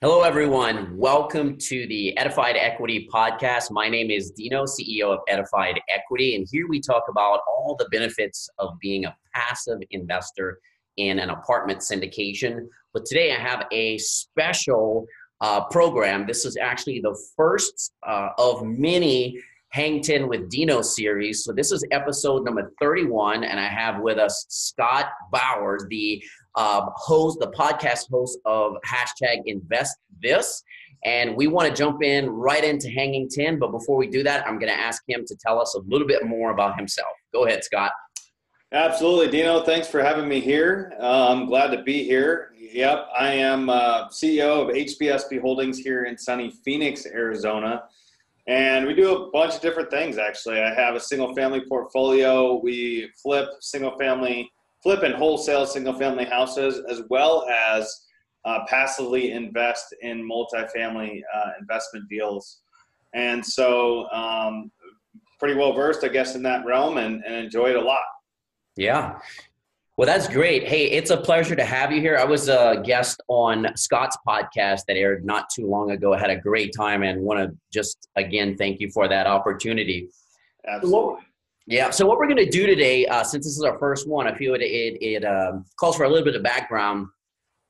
Hello, everyone. Welcome to the Edified Equity Podcast. My name is Dino, CEO of Edified Equity, and here we talk about all the benefits of being a passive investor in an apartment syndication. But today I have a special uh, program. This is actually the first uh, of many Hang 10 with Dino series. So this is episode number 31, and I have with us Scott Bowers, the uh, host, the podcast host of hashtag Invest This. And we want to jump in right into Hanging 10. But before we do that, I'm going to ask him to tell us a little bit more about himself. Go ahead, Scott. Absolutely, Dino. Thanks for having me here. Uh, I'm glad to be here. Yep, I am uh, CEO of HBSB Holdings here in sunny Phoenix, Arizona. And we do a bunch of different things, actually. I have a single family portfolio. We flip single family, flip and wholesale single family houses, as well as uh, passively invest in multifamily uh, investment deals. And so, um, pretty well versed, I guess, in that realm and, and enjoy it a lot. Yeah. Well, that's great. Hey, it's a pleasure to have you here. I was a guest on Scott's podcast that aired not too long ago. I had a great time and want to just again thank you for that opportunity. Absolutely. Yeah. So what we're going to do today, uh, since this is our first one, I feel it it, it um, calls for a little bit of background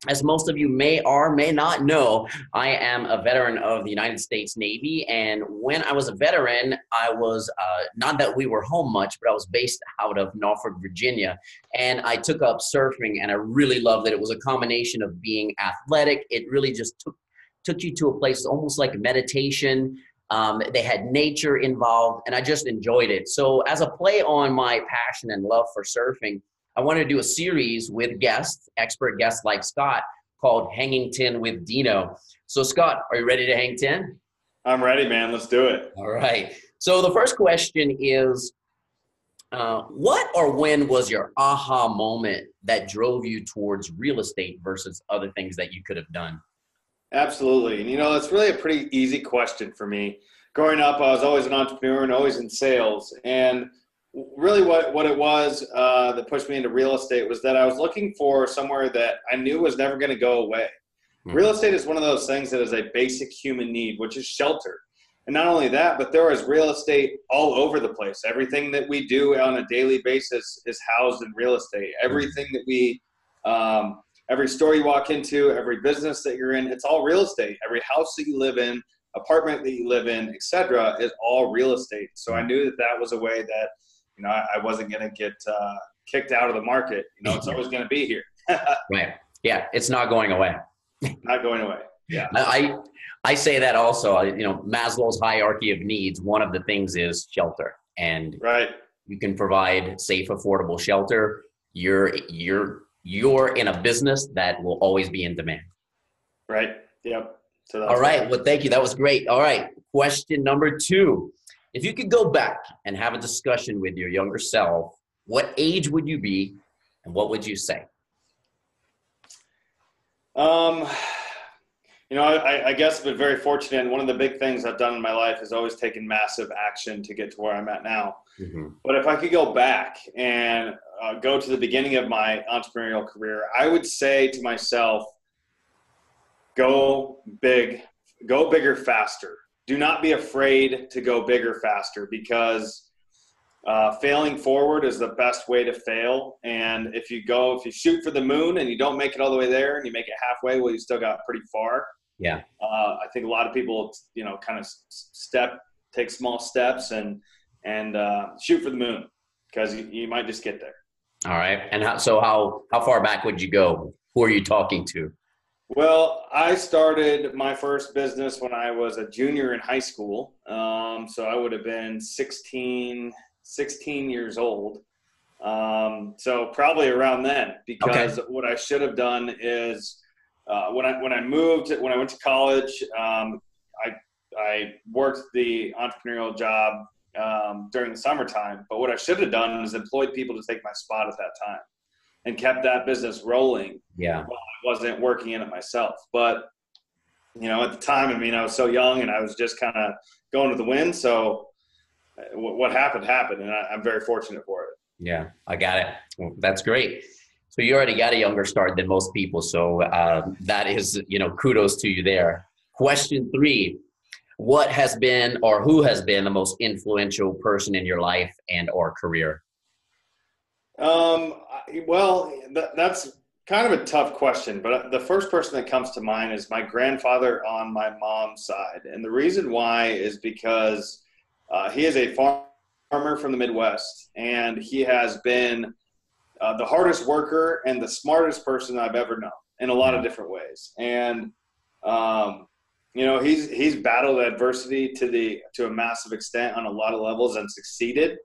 as most of you may or may not know, I am a veteran of the United States Navy. And when I was a veteran, I was uh, not that we were home much, but I was based out of Norfolk, Virginia. And I took up surfing and I really loved it. It was a combination of being athletic, it really just took, took you to a place almost like meditation. Um, they had nature involved, and I just enjoyed it. So, as a play on my passion and love for surfing, I wanted to do a series with guests, expert guests like Scott, called Hanging 10 with Dino. So, Scott, are you ready to hang 10? I'm ready, man. Let's do it. All right. So, the first question is uh, What or when was your aha moment that drove you towards real estate versus other things that you could have done? Absolutely. And you know, it's really a pretty easy question for me. Growing up, I was always an entrepreneur and always in sales. And really what, what it was uh, that pushed me into real estate was that I was looking for somewhere that I knew was never going to go away. Mm-hmm. Real estate is one of those things that is a basic human need, which is shelter. And not only that, but there is real estate all over the place. Everything that we do on a daily basis is housed in real estate. Everything that we, um, every store you walk into, every business that you're in, it's all real estate. Every house that you live in, apartment that you live in, etc., is all real estate. So I knew that that was a way that you know, I, I wasn't going to get uh, kicked out of the market. You know, it's always going to be here. right. Yeah, it's not going away. not going away. Yeah. I I say that also. You know, Maslow's hierarchy of needs. One of the things is shelter, and right. You can provide safe, affordable shelter. You're you're you're in a business that will always be in demand. Right. Yep. So All right. Well, thank you. That was great. All right. Question number two. If you could go back and have a discussion with your younger self, what age would you be and what would you say? Um, you know, I, I, guess I've been very fortunate. And one of the big things I've done in my life is always taken massive action to get to where I'm at now. Mm-hmm. But if I could go back and uh, go to the beginning of my entrepreneurial career, I would say to myself, go big, go bigger faster do not be afraid to go bigger faster because uh, failing forward is the best way to fail. And if you go, if you shoot for the moon and you don't make it all the way there and you make it halfway, well, you still got pretty far. Yeah. Uh, I think a lot of people, you know, kind of step, take small steps and, and uh, shoot for the moon because you, you might just get there. All right. And how, so how, how far back would you go? Who are you talking to? Well, I started my first business when I was a junior in high school. Um, so I would have been 16, 16 years old. Um, so probably around then, because okay. what I should have done is uh, when I when I moved when I went to college, um, I I worked the entrepreneurial job um, during the summertime. But what I should have done is employed people to take my spot at that time and kept that business rolling. Yeah. While I wasn't working in it myself. But, you know, at the time, I mean, I was so young and I was just kind of going with the wind. So uh, what happened happened. And I, am very fortunate for it. Yeah, I got it. Well, that's great. So you already got a younger start than most people. So uh, that is, you know, kudos to you there. Question three: What has been or who has been the most influential person in your life and or career? Um, well, that, that's kind of a tough question, but the first person that comes to mind is my grandfather on my mom's side. And the reason why is because uh, he is a farmer from the Midwest, and he has been uh, the hardest worker and the smartest person I've ever known in a lot of different ways. And um, you know, he's he's battled adversity to the to a massive extent on a lot of levels and succeeded.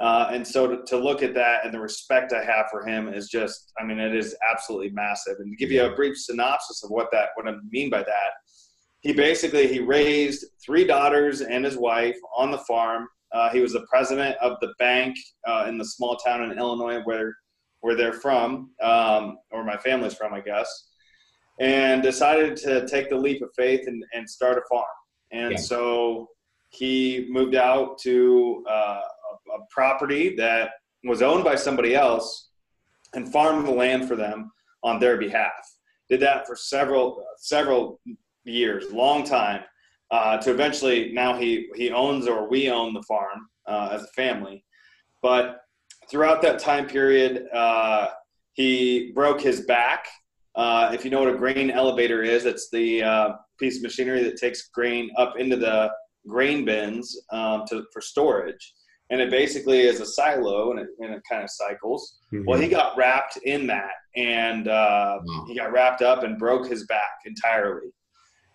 Uh, and so to, to, look at that and the respect I have for him is just, I mean, it is absolutely massive. And to give you a brief synopsis of what that, what I mean by that, he basically he raised three daughters and his wife on the farm. Uh, he was the president of the bank uh, in the small town in Illinois where where they're from, um, or my family's from, I guess, and decided to take the leap of faith and, and start a farm. And yeah. so he moved out to uh, a, a property that was owned by somebody else and farmed the land for them on their behalf. Did that for several several years, long time, uh, to eventually now he he owns or we own the farm uh, as a family. But throughout that time period, uh, he broke his back. Uh, if you know what a grain elevator is, it's the uh, piece of machinery that takes grain up into the grain bins um, to, for storage and it basically is a silo and it, and it kind of cycles. Mm-hmm. Well, he got wrapped in that and uh, wow. he got wrapped up and broke his back entirely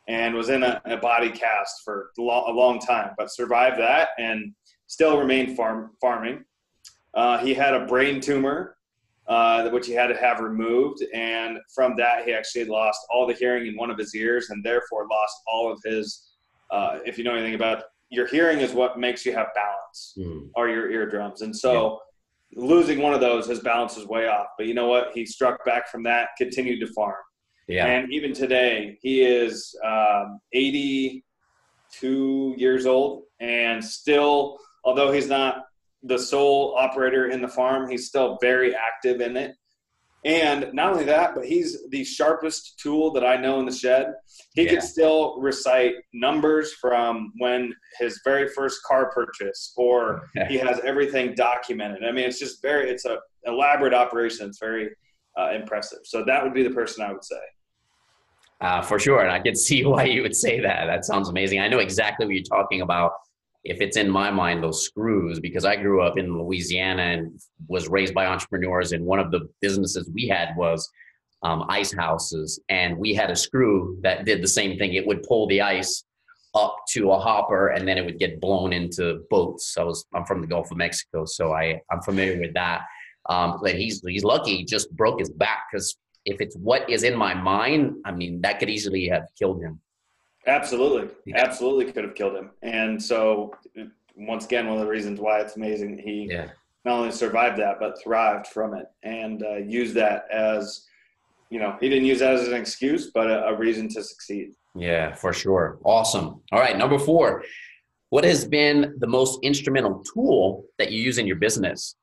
and was in a, a body cast for a long time, but survived that and still remained farm, farming. Uh, he had a brain tumor, uh, which he had to have removed. And from that, he actually lost all the hearing in one of his ears and therefore lost all of his, uh, if you know anything about your hearing is what makes you have balance mm. or your eardrums. And so yeah. losing one of those, his balance is way off. But you know what? He struck back from that, continued to farm. Yeah. And even today, he is um, 82 years old and still, although he's not the sole operator in the farm, he's still very active in it. And not only that, but he's the sharpest tool that I know in the shed. He yeah. can still recite numbers from when his very first car purchase, or he has everything documented. I mean, it's just very, it's a elaborate operation. It's very uh, impressive. So that would be the person I would say. Uh, for sure. And I can see why you would say that. That sounds amazing. I know exactly what you're talking about if it's in my mind those screws because i grew up in louisiana and was raised by entrepreneurs and one of the businesses we had was um, ice houses and we had a screw that did the same thing. It would pull the ice up to a hopper and then it would get blown into boats. I was i'm from the gulf of mexico so i i'm familiar with that. Um, but he's he's lucky he just broke his back because if it's what is in my mind i mean that could easily have killed him Absolutely, yeah. absolutely could have killed him. And so, once again, one of the reasons why it's amazing he yeah. not only survived that but thrived from it and uh, used that as, you know, he didn't use that as an excuse, but a, a reason to succeed. Yeah, for sure. Awesome. All right, number four. What has been the most instrumental tool that you use in your business?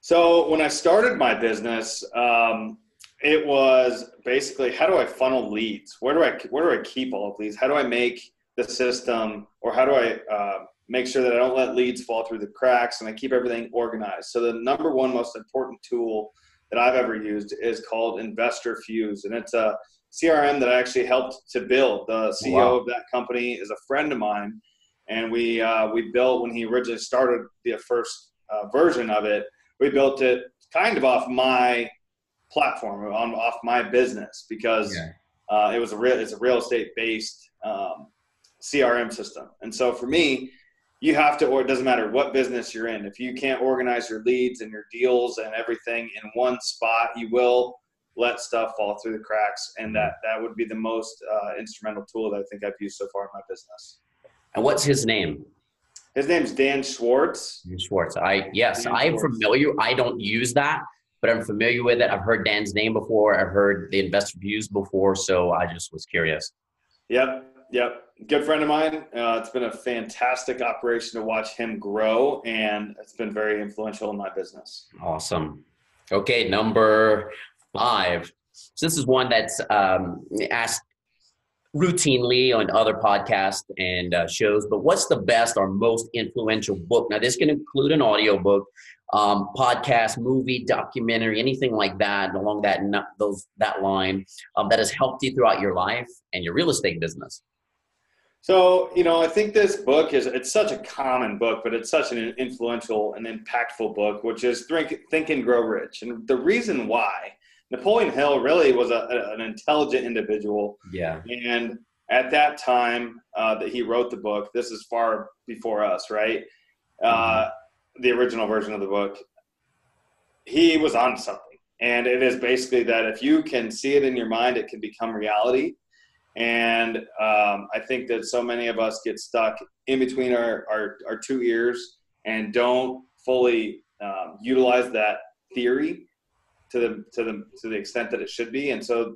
So when I started my business, um, it was basically how do I funnel leads? Where do I where do I keep all of these? How do I make the system, or how do I uh, make sure that I don't let leads fall through the cracks and I keep everything organized? So the number one most important tool that I've ever used is called Investor Fuse, and it's a CRM that I actually helped to build. The CEO wow. of that company is a friend of mine, and we uh, we built when he originally started the first uh, version of it. We built it kind of off my platform on off my business because yeah. uh, it was a real it's a real estate based um, CRM system. And so for me, you have to, or it doesn't matter what business you're in. If you can't organize your leads and your deals and everything in one spot, you will let stuff fall through the cracks. And that that would be the most uh, instrumental tool that I think I've used so far in my business. And what's his name? His name's Dan Schwartz. Dan Schwartz. I yes, Dan I'm Schwartz. familiar. I don't use that, but I'm familiar with it. I've heard Dan's name before. I've heard the Investor Fuse before, so I just was curious. Yep, yep. Good friend of mine. Uh, it's been a fantastic operation to watch him grow, and it's been very influential in my business. Awesome. Okay, number five. So this is one that's um, asked routinely on other podcasts and uh, shows, but what's the best or most influential book? Now, this can include an audio book, um, podcast, movie, documentary, anything like that along that those that line um, that has helped you throughout your life and your real estate business. So, you know, I think this book is it's such a common book, but it's such an influential and impactful book, which is Think, Think and Grow Rich. And the reason why Napoleon Hill really was a, an intelligent individual. Yeah. And at that time uh, that he wrote the book, this is far before us, right? Uh, mm-hmm. the original version of the book, he was on something. And it is basically that if you can see it in your mind, it can become reality. And um, I think that so many of us get stuck in between our, our, our two ears and don't fully um, utilize that theory to the, to, the, to the extent that it should be. And so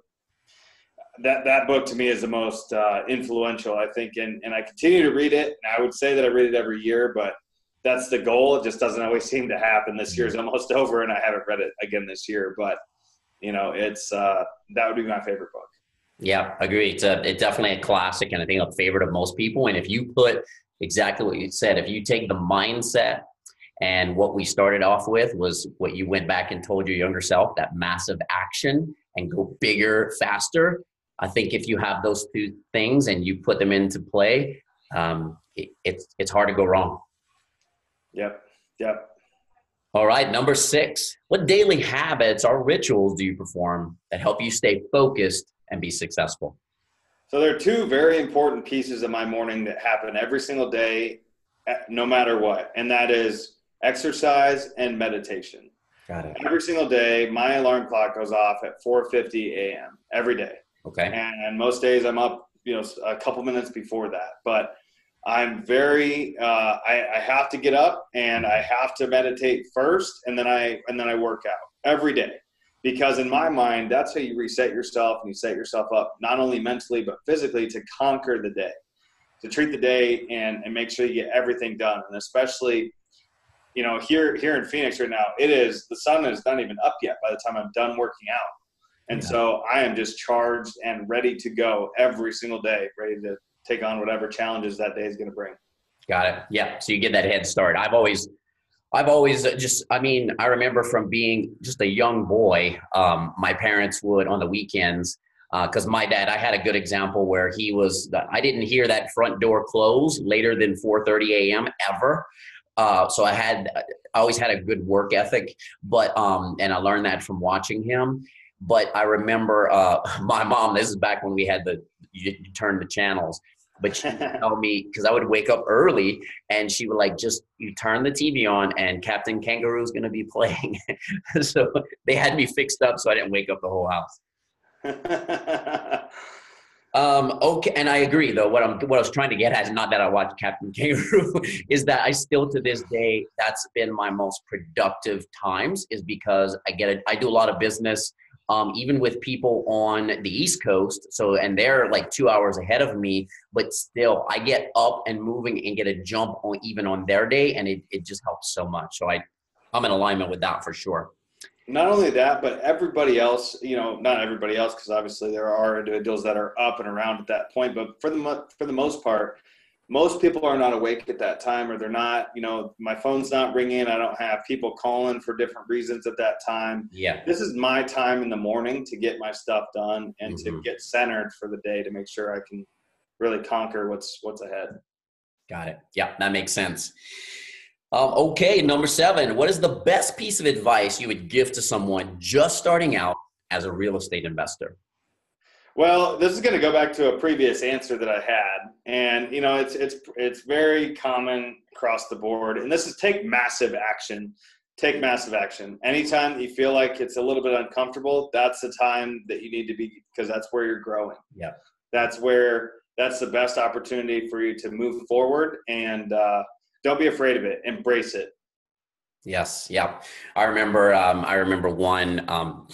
that, that book to me is the most uh, influential, I think. And, and I continue to read it. And I would say that I read it every year, but that's the goal. It just doesn't always seem to happen. This year's almost over and I haven't read it again this year, but you know, it's, uh, that would be my favorite book. Yeah, agree. It's, a, it's definitely a classic and I think a favorite of most people. And if you put exactly what you said, if you take the mindset and what we started off with was what you went back and told your younger self that massive action and go bigger, faster. I think if you have those two things and you put them into play, um, it, it's it's hard to go wrong. Yep. Yep. All right, number six. What daily habits or rituals do you perform that help you stay focused and be successful? So there are two very important pieces of my morning that happen every single day, eh, no matter what, and that is exercise and meditation. Got it. Every single day, my alarm clock goes off at 4:50 a.m. every day. Okay. And most days I'm up, you know, a couple minutes before that. But I'm very, uh, I, I have to get up and I have to meditate first, and then I and then I work out every day because in my mind that's how you reset yourself and you set yourself up not only mentally but physically to conquer the day to treat the day and, and make sure you get everything done and especially you know here here in phoenix right now it is the sun is not even up yet by the time i'm done working out and yeah. so i am just charged and ready to go every single day ready to take on whatever challenges that day is going to bring got it yeah so you get that head start i've always I've always just, I mean, I remember from being just a young boy, um, my parents would on the weekends, because uh, my dad, I had a good example where he was, I didn't hear that front door close later than 4.30 a.m. ever. Uh, so I had, I always had a good work ethic, but, um, and I learned that from watching him. But I remember uh, my mom, this is back when we had the, you, you turn the channels but she would tell me because I would wake up early and she would like just you turn the TV on and Captain Kangaroo is going to be playing. so they had me fixed up so I didn't wake up the whole house. Um, okay, and I agree though. What I'm what I was trying to get at is not that I watch Captain Kangaroo, is that I still to this day that's been my most productive times is because I get it. I do a lot of business um, even with people on the East Coast. So, and they're like two hours ahead of me, but still, I get up and moving and get a jump on even on their day, and it, it just helps so much. So, I, I'm in alignment with that for sure. Not only that, but everybody else, you know, not everybody else, because obviously there are individuals that are up and around at that point, but for the, for the most part, most people are not awake at that time or they're not you know my phone's not ringing i don't have people calling for different reasons at that time. Yeah. This is my time in the morning to get my stuff done and mm-hmm. to get centered for the day to make sure i can really conquer what's what's ahead. Got it. Yeah that makes sense um, okay number seven what is the best piece of advice you would give to someone just starting out as a real estate investor well, this is going to go back to a previous answer that I had, and you know, it's it's it's very common across the board. And this is take massive action. Take massive action. Anytime you feel like it's a little bit uncomfortable, that's the time that you need to be because that's where you're growing. Yeah, that's where that's the best opportunity for you to move forward, and uh, don't be afraid of it. Embrace it. Yes. Yeah. I remember. Um, I remember one. Um,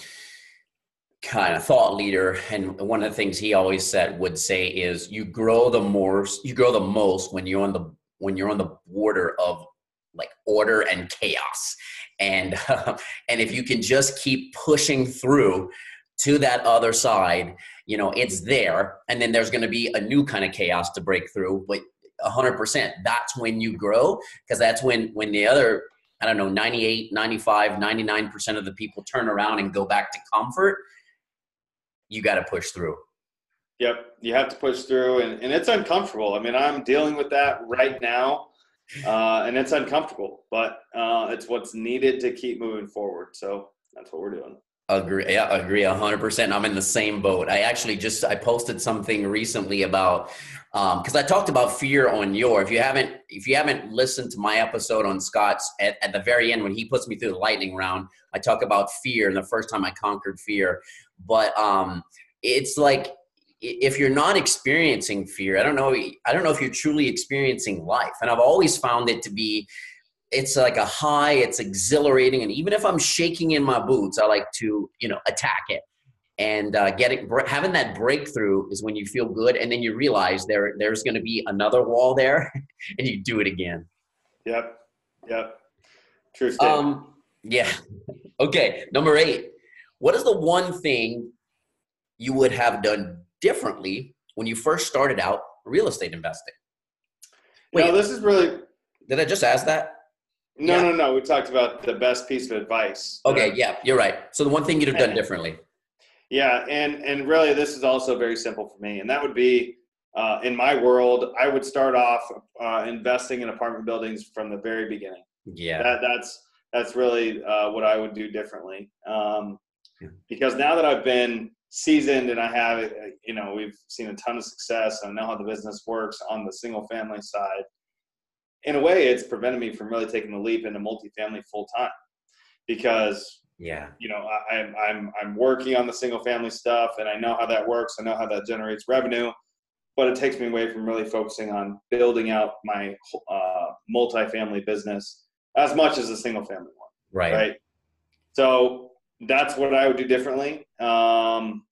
kind of thought leader and one of the things he always said would say is you grow the most you grow the most when you're on the when you're on the border of like order and chaos and uh, and if you can just keep pushing through to that other side you know it's there and then there's going to be a new kind of chaos to break through but 100% that's when you grow because that's when when the other i don't know 98 95 99% of the people turn around and go back to comfort you got to push through Yep, you have to push through, and, and it's uncomfortable. I mean, I'm dealing with that right now, uh, and it's uncomfortable, but uh, it's what's needed to keep moving forward. So that's what we're doing. Agree. Yeah, agree. hundred percent. I'm in the same boat. I actually just I posted something recently about because um, I talked about fear on your. If you haven't if you haven't listened to my episode on Scott's at, at the very end when he puts me through the lightning round, I talk about fear and the first time I conquered fear. But um, it's like if you're not experiencing fear, I don't know. I don't know if you're truly experiencing life. And I've always found it to be, it's like a high. It's exhilarating, and even if I'm shaking in my boots, I like to, you know, attack it. And uh, getting having that breakthrough is when you feel good, and then you realize there there's going to be another wall there, and you do it again. Yep. Yep. True statement. Um, yeah. okay. Number eight. What is the one thing you would have done differently when you first started out real estate investing? Wait, no, this is really. Did I just ask that? No, yeah. no, no. We talked about the best piece of advice. Okay, yeah, you're right. So the one thing you'd have done differently. Yeah, and and really, this is also very simple for me, and that would be uh, in my world, I would start off uh, investing in apartment buildings from the very beginning. Yeah, that, that's that's really uh, what I would do differently. Um, because now that I've been seasoned and I have, uh, you know, we've seen a ton of success. I know how the business works on the single family side. In a way, it's prevented me from really taking the leap into multifamily full time because yeah you know I, am I'm i'm working on the single family stuff and i know how that works i know how that generates revenue but it takes me away from really focusing on building out my uh, multifamily business as much as a single family one right right so that's what I would do differently. Um,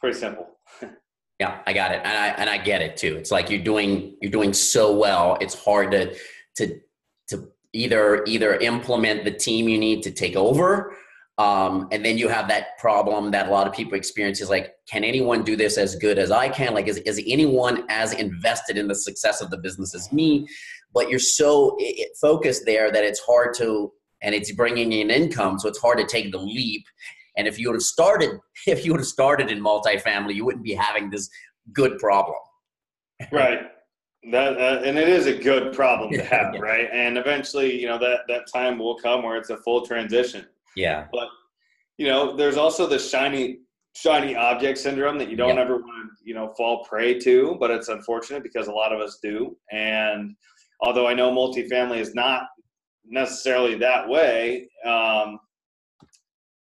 pretty simple. yeah, I got it, and I and I get it too. It's like you're doing you're doing so well. It's hard to to to either either implement the team you need to take over, um, and then you have that problem that a lot of people experience is like, can anyone do this as good as I can? Like, is is anyone as invested in the success of the business as me? But you're so focused there that it's hard to and it's bringing in income, so it's hard to take the leap. And if you would have started, if you would have started in multifamily, you wouldn't be having this good problem. right. That uh, and it is a good problem to have, yeah. right? And eventually, you know that that time will come where it's a full transition. Yeah. But you know, there's also the shiny shiny object syndrome that you don't ever want to you know fall prey to, but it's unfortunate because a lot of us do. And although I know multifamily is not necessarily that way. Um,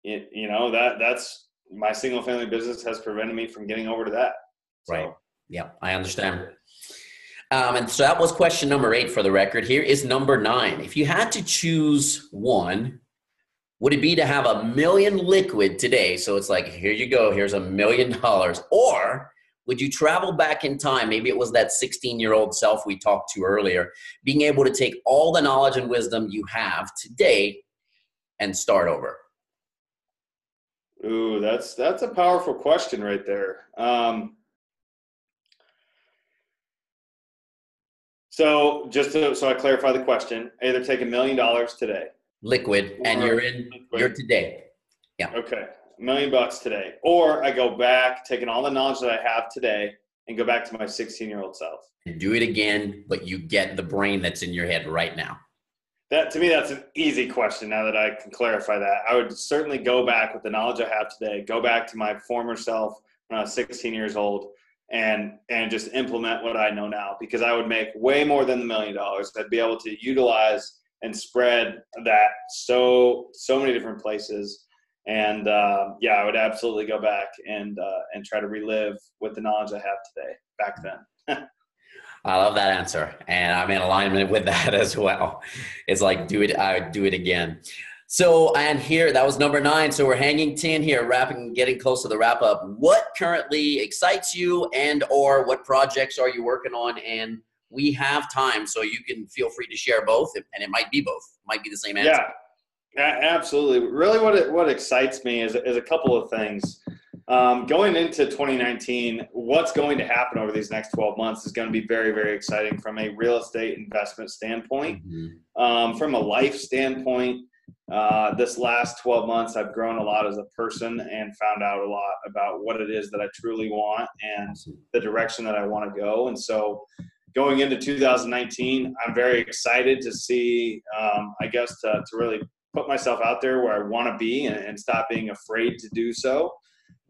it, you know that that's my single family business has prevented me from getting over to that. So. Right. Yeah, I understand. Um, and so that was question number eight for the record. Here is number nine. If you had to choose one, would it be to have a million liquid today? So it's like, here you go, here's a million dollars. Or would you travel back in time? Maybe it was that 16 year old self we talked to earlier, being able to take all the knowledge and wisdom you have today and start over. Ooh, that's that's a powerful question right there. Um, so just to, so I clarify the question, either take a million dollars today, liquid, and you're in liquid. you're today. Yeah. Okay million bucks today. Or I go back, taking all the knowledge that I have today and go back to my 16 year old self. And do it again, but you get the brain that's in your head right now. That to me, that's an easy question now that I can clarify that. I would certainly go back with the knowledge I have today, go back to my former self when I was 16 years old and and just implement what I know now because I would make way more than the million dollars. I'd be able to utilize and spread that so so many different places and uh, yeah, I would absolutely go back and uh, and try to relive with the knowledge I have today back then. I love that answer, and I'm in alignment with that as well. It's like do it, I do it again. So, and here that was number nine. So we're hanging ten here, wrapping, getting close to the wrap up. What currently excites you, and or what projects are you working on? And we have time, so you can feel free to share both, and it might be both, might be the same answer. Yeah. Absolutely. Really, what it, what excites me is, is a couple of things. Um, going into 2019, what's going to happen over these next 12 months is going to be very, very exciting from a real estate investment standpoint. Mm-hmm. Um, from a life standpoint, uh, this last 12 months, I've grown a lot as a person and found out a lot about what it is that I truly want and the direction that I want to go. And so, going into 2019, I'm very excited to see, um, I guess, to, to really put myself out there where I want to be and, and stop being afraid to do so.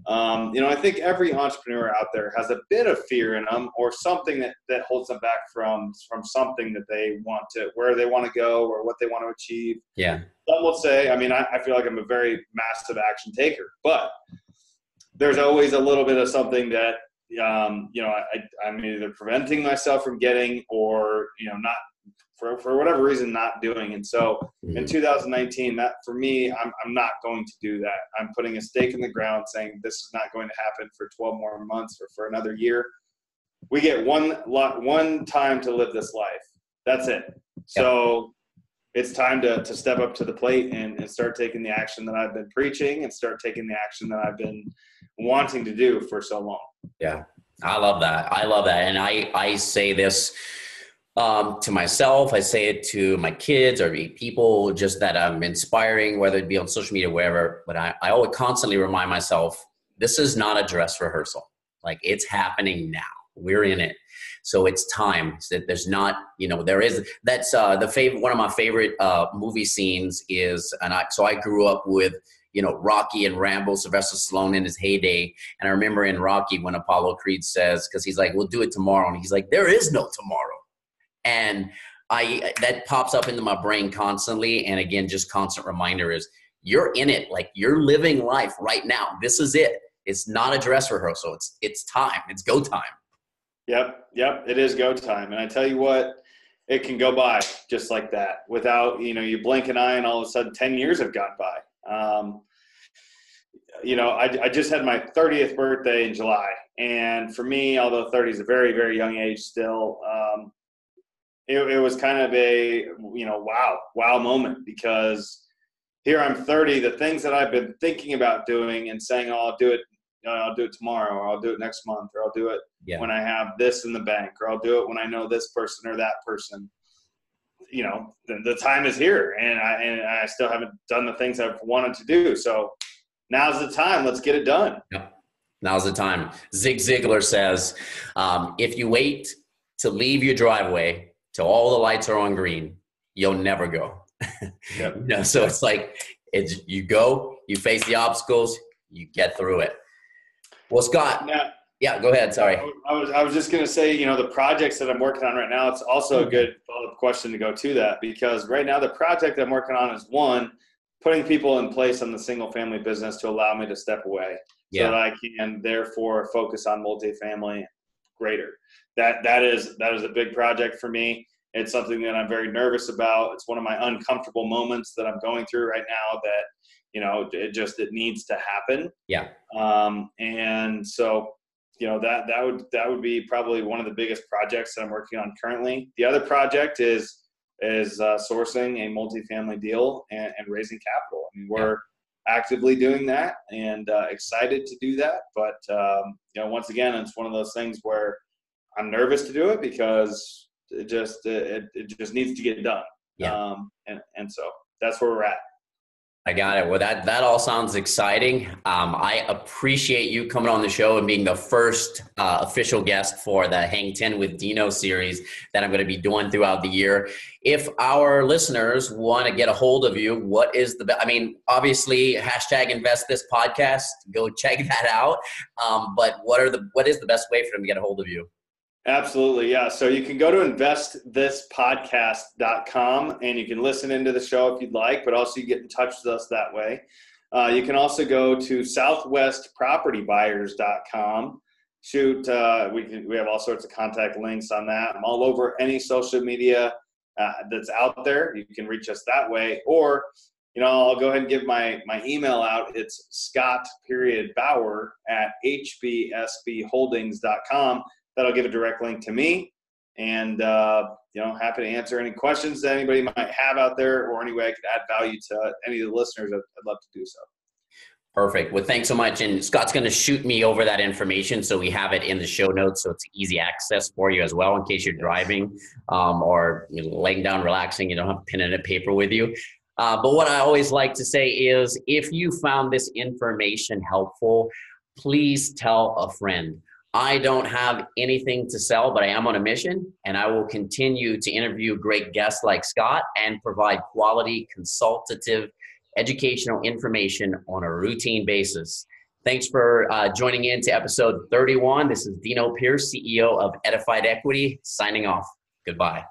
Um, you know, I think every entrepreneur out there has a bit of fear in them or something that, that holds them back from from something that they want to where they want to go or what they want to achieve. Yeah. Some will say, I mean, I, I feel like I'm a very massive action taker, but there's always a little bit of something that um, you know I, I'm either preventing myself from getting or you know not for, for whatever reason not doing. And so in mm-hmm. 2019, that for me, I'm, I'm not going to do that. I'm putting a stake in the ground saying this is not going to happen for 12 more months or for another year. We get one lot, one time to live this life. That's it. So it's time to, to step up to the plate and, and start taking the action that I've been preaching and start taking the action that I've been wanting to do for so long. Yeah. I love that. I love that. And I, I say this, um, to myself. I say it to my kids or people just that I'm inspiring, whether it be on social media, wherever. But I, I always constantly remind myself this is not a dress rehearsal. Like it's happening now. We're in it. So it's time. that there's not, you know, there is. That's uh, the favorite. One of my favorite uh, movie scenes is, and I. So I grew up with you know, Rocky and Rambo, Sylvester Stallone in his heyday. And I remember in Rocky when Apollo Creed says, because he's like, we'll do it tomorrow. And he's like, there is no tomorrow and I that pops up into my brain constantly. And again, just constant reminder is you're in it, like you're living life right now. This is it. It's not a dress rehearsal. It's it's time. It's go time. Yep, yep. It is go time. And I tell you what, it can go by just like that without you know you blink an eye and all of a sudden 10 years have gone by um, you know I, I just had my 30th birthday in july and for me although 30 is a very very young age still um, it, it was kind of a you know wow wow moment because here I'm 30. The things that I've been thinking about doing and saying, "Oh, I'll do it. You know, I'll do it tomorrow, or I'll do it next month, or I'll do it yeah. when I have this in the bank, or I'll do it when I know this person or that person." You know, the, the time is here, and I and I still haven't done the things I've wanted to do. So now's the time. Let's get it done. Yeah. Now's the time. Zig Ziglar says, um, if you wait to leave your driveway till all the lights are on green, you'll never go. Yep. you know, so it's like it's you go, you face the obstacles, you get through it. Well, Scott. Now, yeah, go ahead. Sorry. I was I was just gonna say, you know, the projects that I'm working on right now. It's also a mm-hmm. good follow-up question to go to that because right now the project I'm working on is one putting people in place on the single family business to allow me to step away yeah. so that I can therefore focus on multifamily greater. That that is that is a big project for me. It's something that I'm very nervous about. It's one of my uncomfortable moments that I'm going through right now that you know it just it needs to happen. Yeah. Um, and so you know that that would that would be probably one of the biggest projects that I'm working on currently. The other project is is uh, sourcing a multifamily deal and, and raising capital. I mean, we're. Actively doing that and uh, excited to do that. But um, you know, once again, it's one of those things where I'm nervous to do it because it just it, it just needs to get done. Yeah. Um, and and so that's where we're at. I got it. Well, that that all sounds exciting. Um, I appreciate you coming on the show and being the first uh, official guest for the Hang Ten with Dino series that I'm going to be doing throughout the year. If our listeners want to get a hold of you, what is the? I mean, obviously, hashtag Invest This podcast. Go check that out. Um, but what are the? What is the best way for them to get a hold of you? Absolutely, yeah. So you can go to investthispodcast.com and you can listen into the show if you'd like, but also you get in touch with us that way. Uh, you can also go to southwestpropertybuyers.com. Shoot, uh, we, can, we have all sorts of contact links on that. I'm all over any social media uh, that's out there. You can reach us that way. Or, you know, I'll go ahead and give my, my email out. It's scott period bauer at hbsbholdings.com that'll give a direct link to me and uh, you know, happy to answer any questions that anybody might have out there, or any way I could add value to any of the listeners. I'd, I'd love to do so. Perfect. Well, thanks so much. And Scott's going to shoot me over that information so we have it in the show notes so it's easy access for you as well in case you're driving um, or you know, laying down relaxing. You don't have pen and a paper with you. Uh, but what I always like to say is if you found this information helpful, please tell a friend. I don't have anything to sell, but I am on a mission, and I will continue to interview great guests like Scott and provide quality consultative educational information on a routine basis. Thanks for uh, joining in to episode 31. This is Dino Pierce, CEO of Edified Equity, signing off. Goodbye.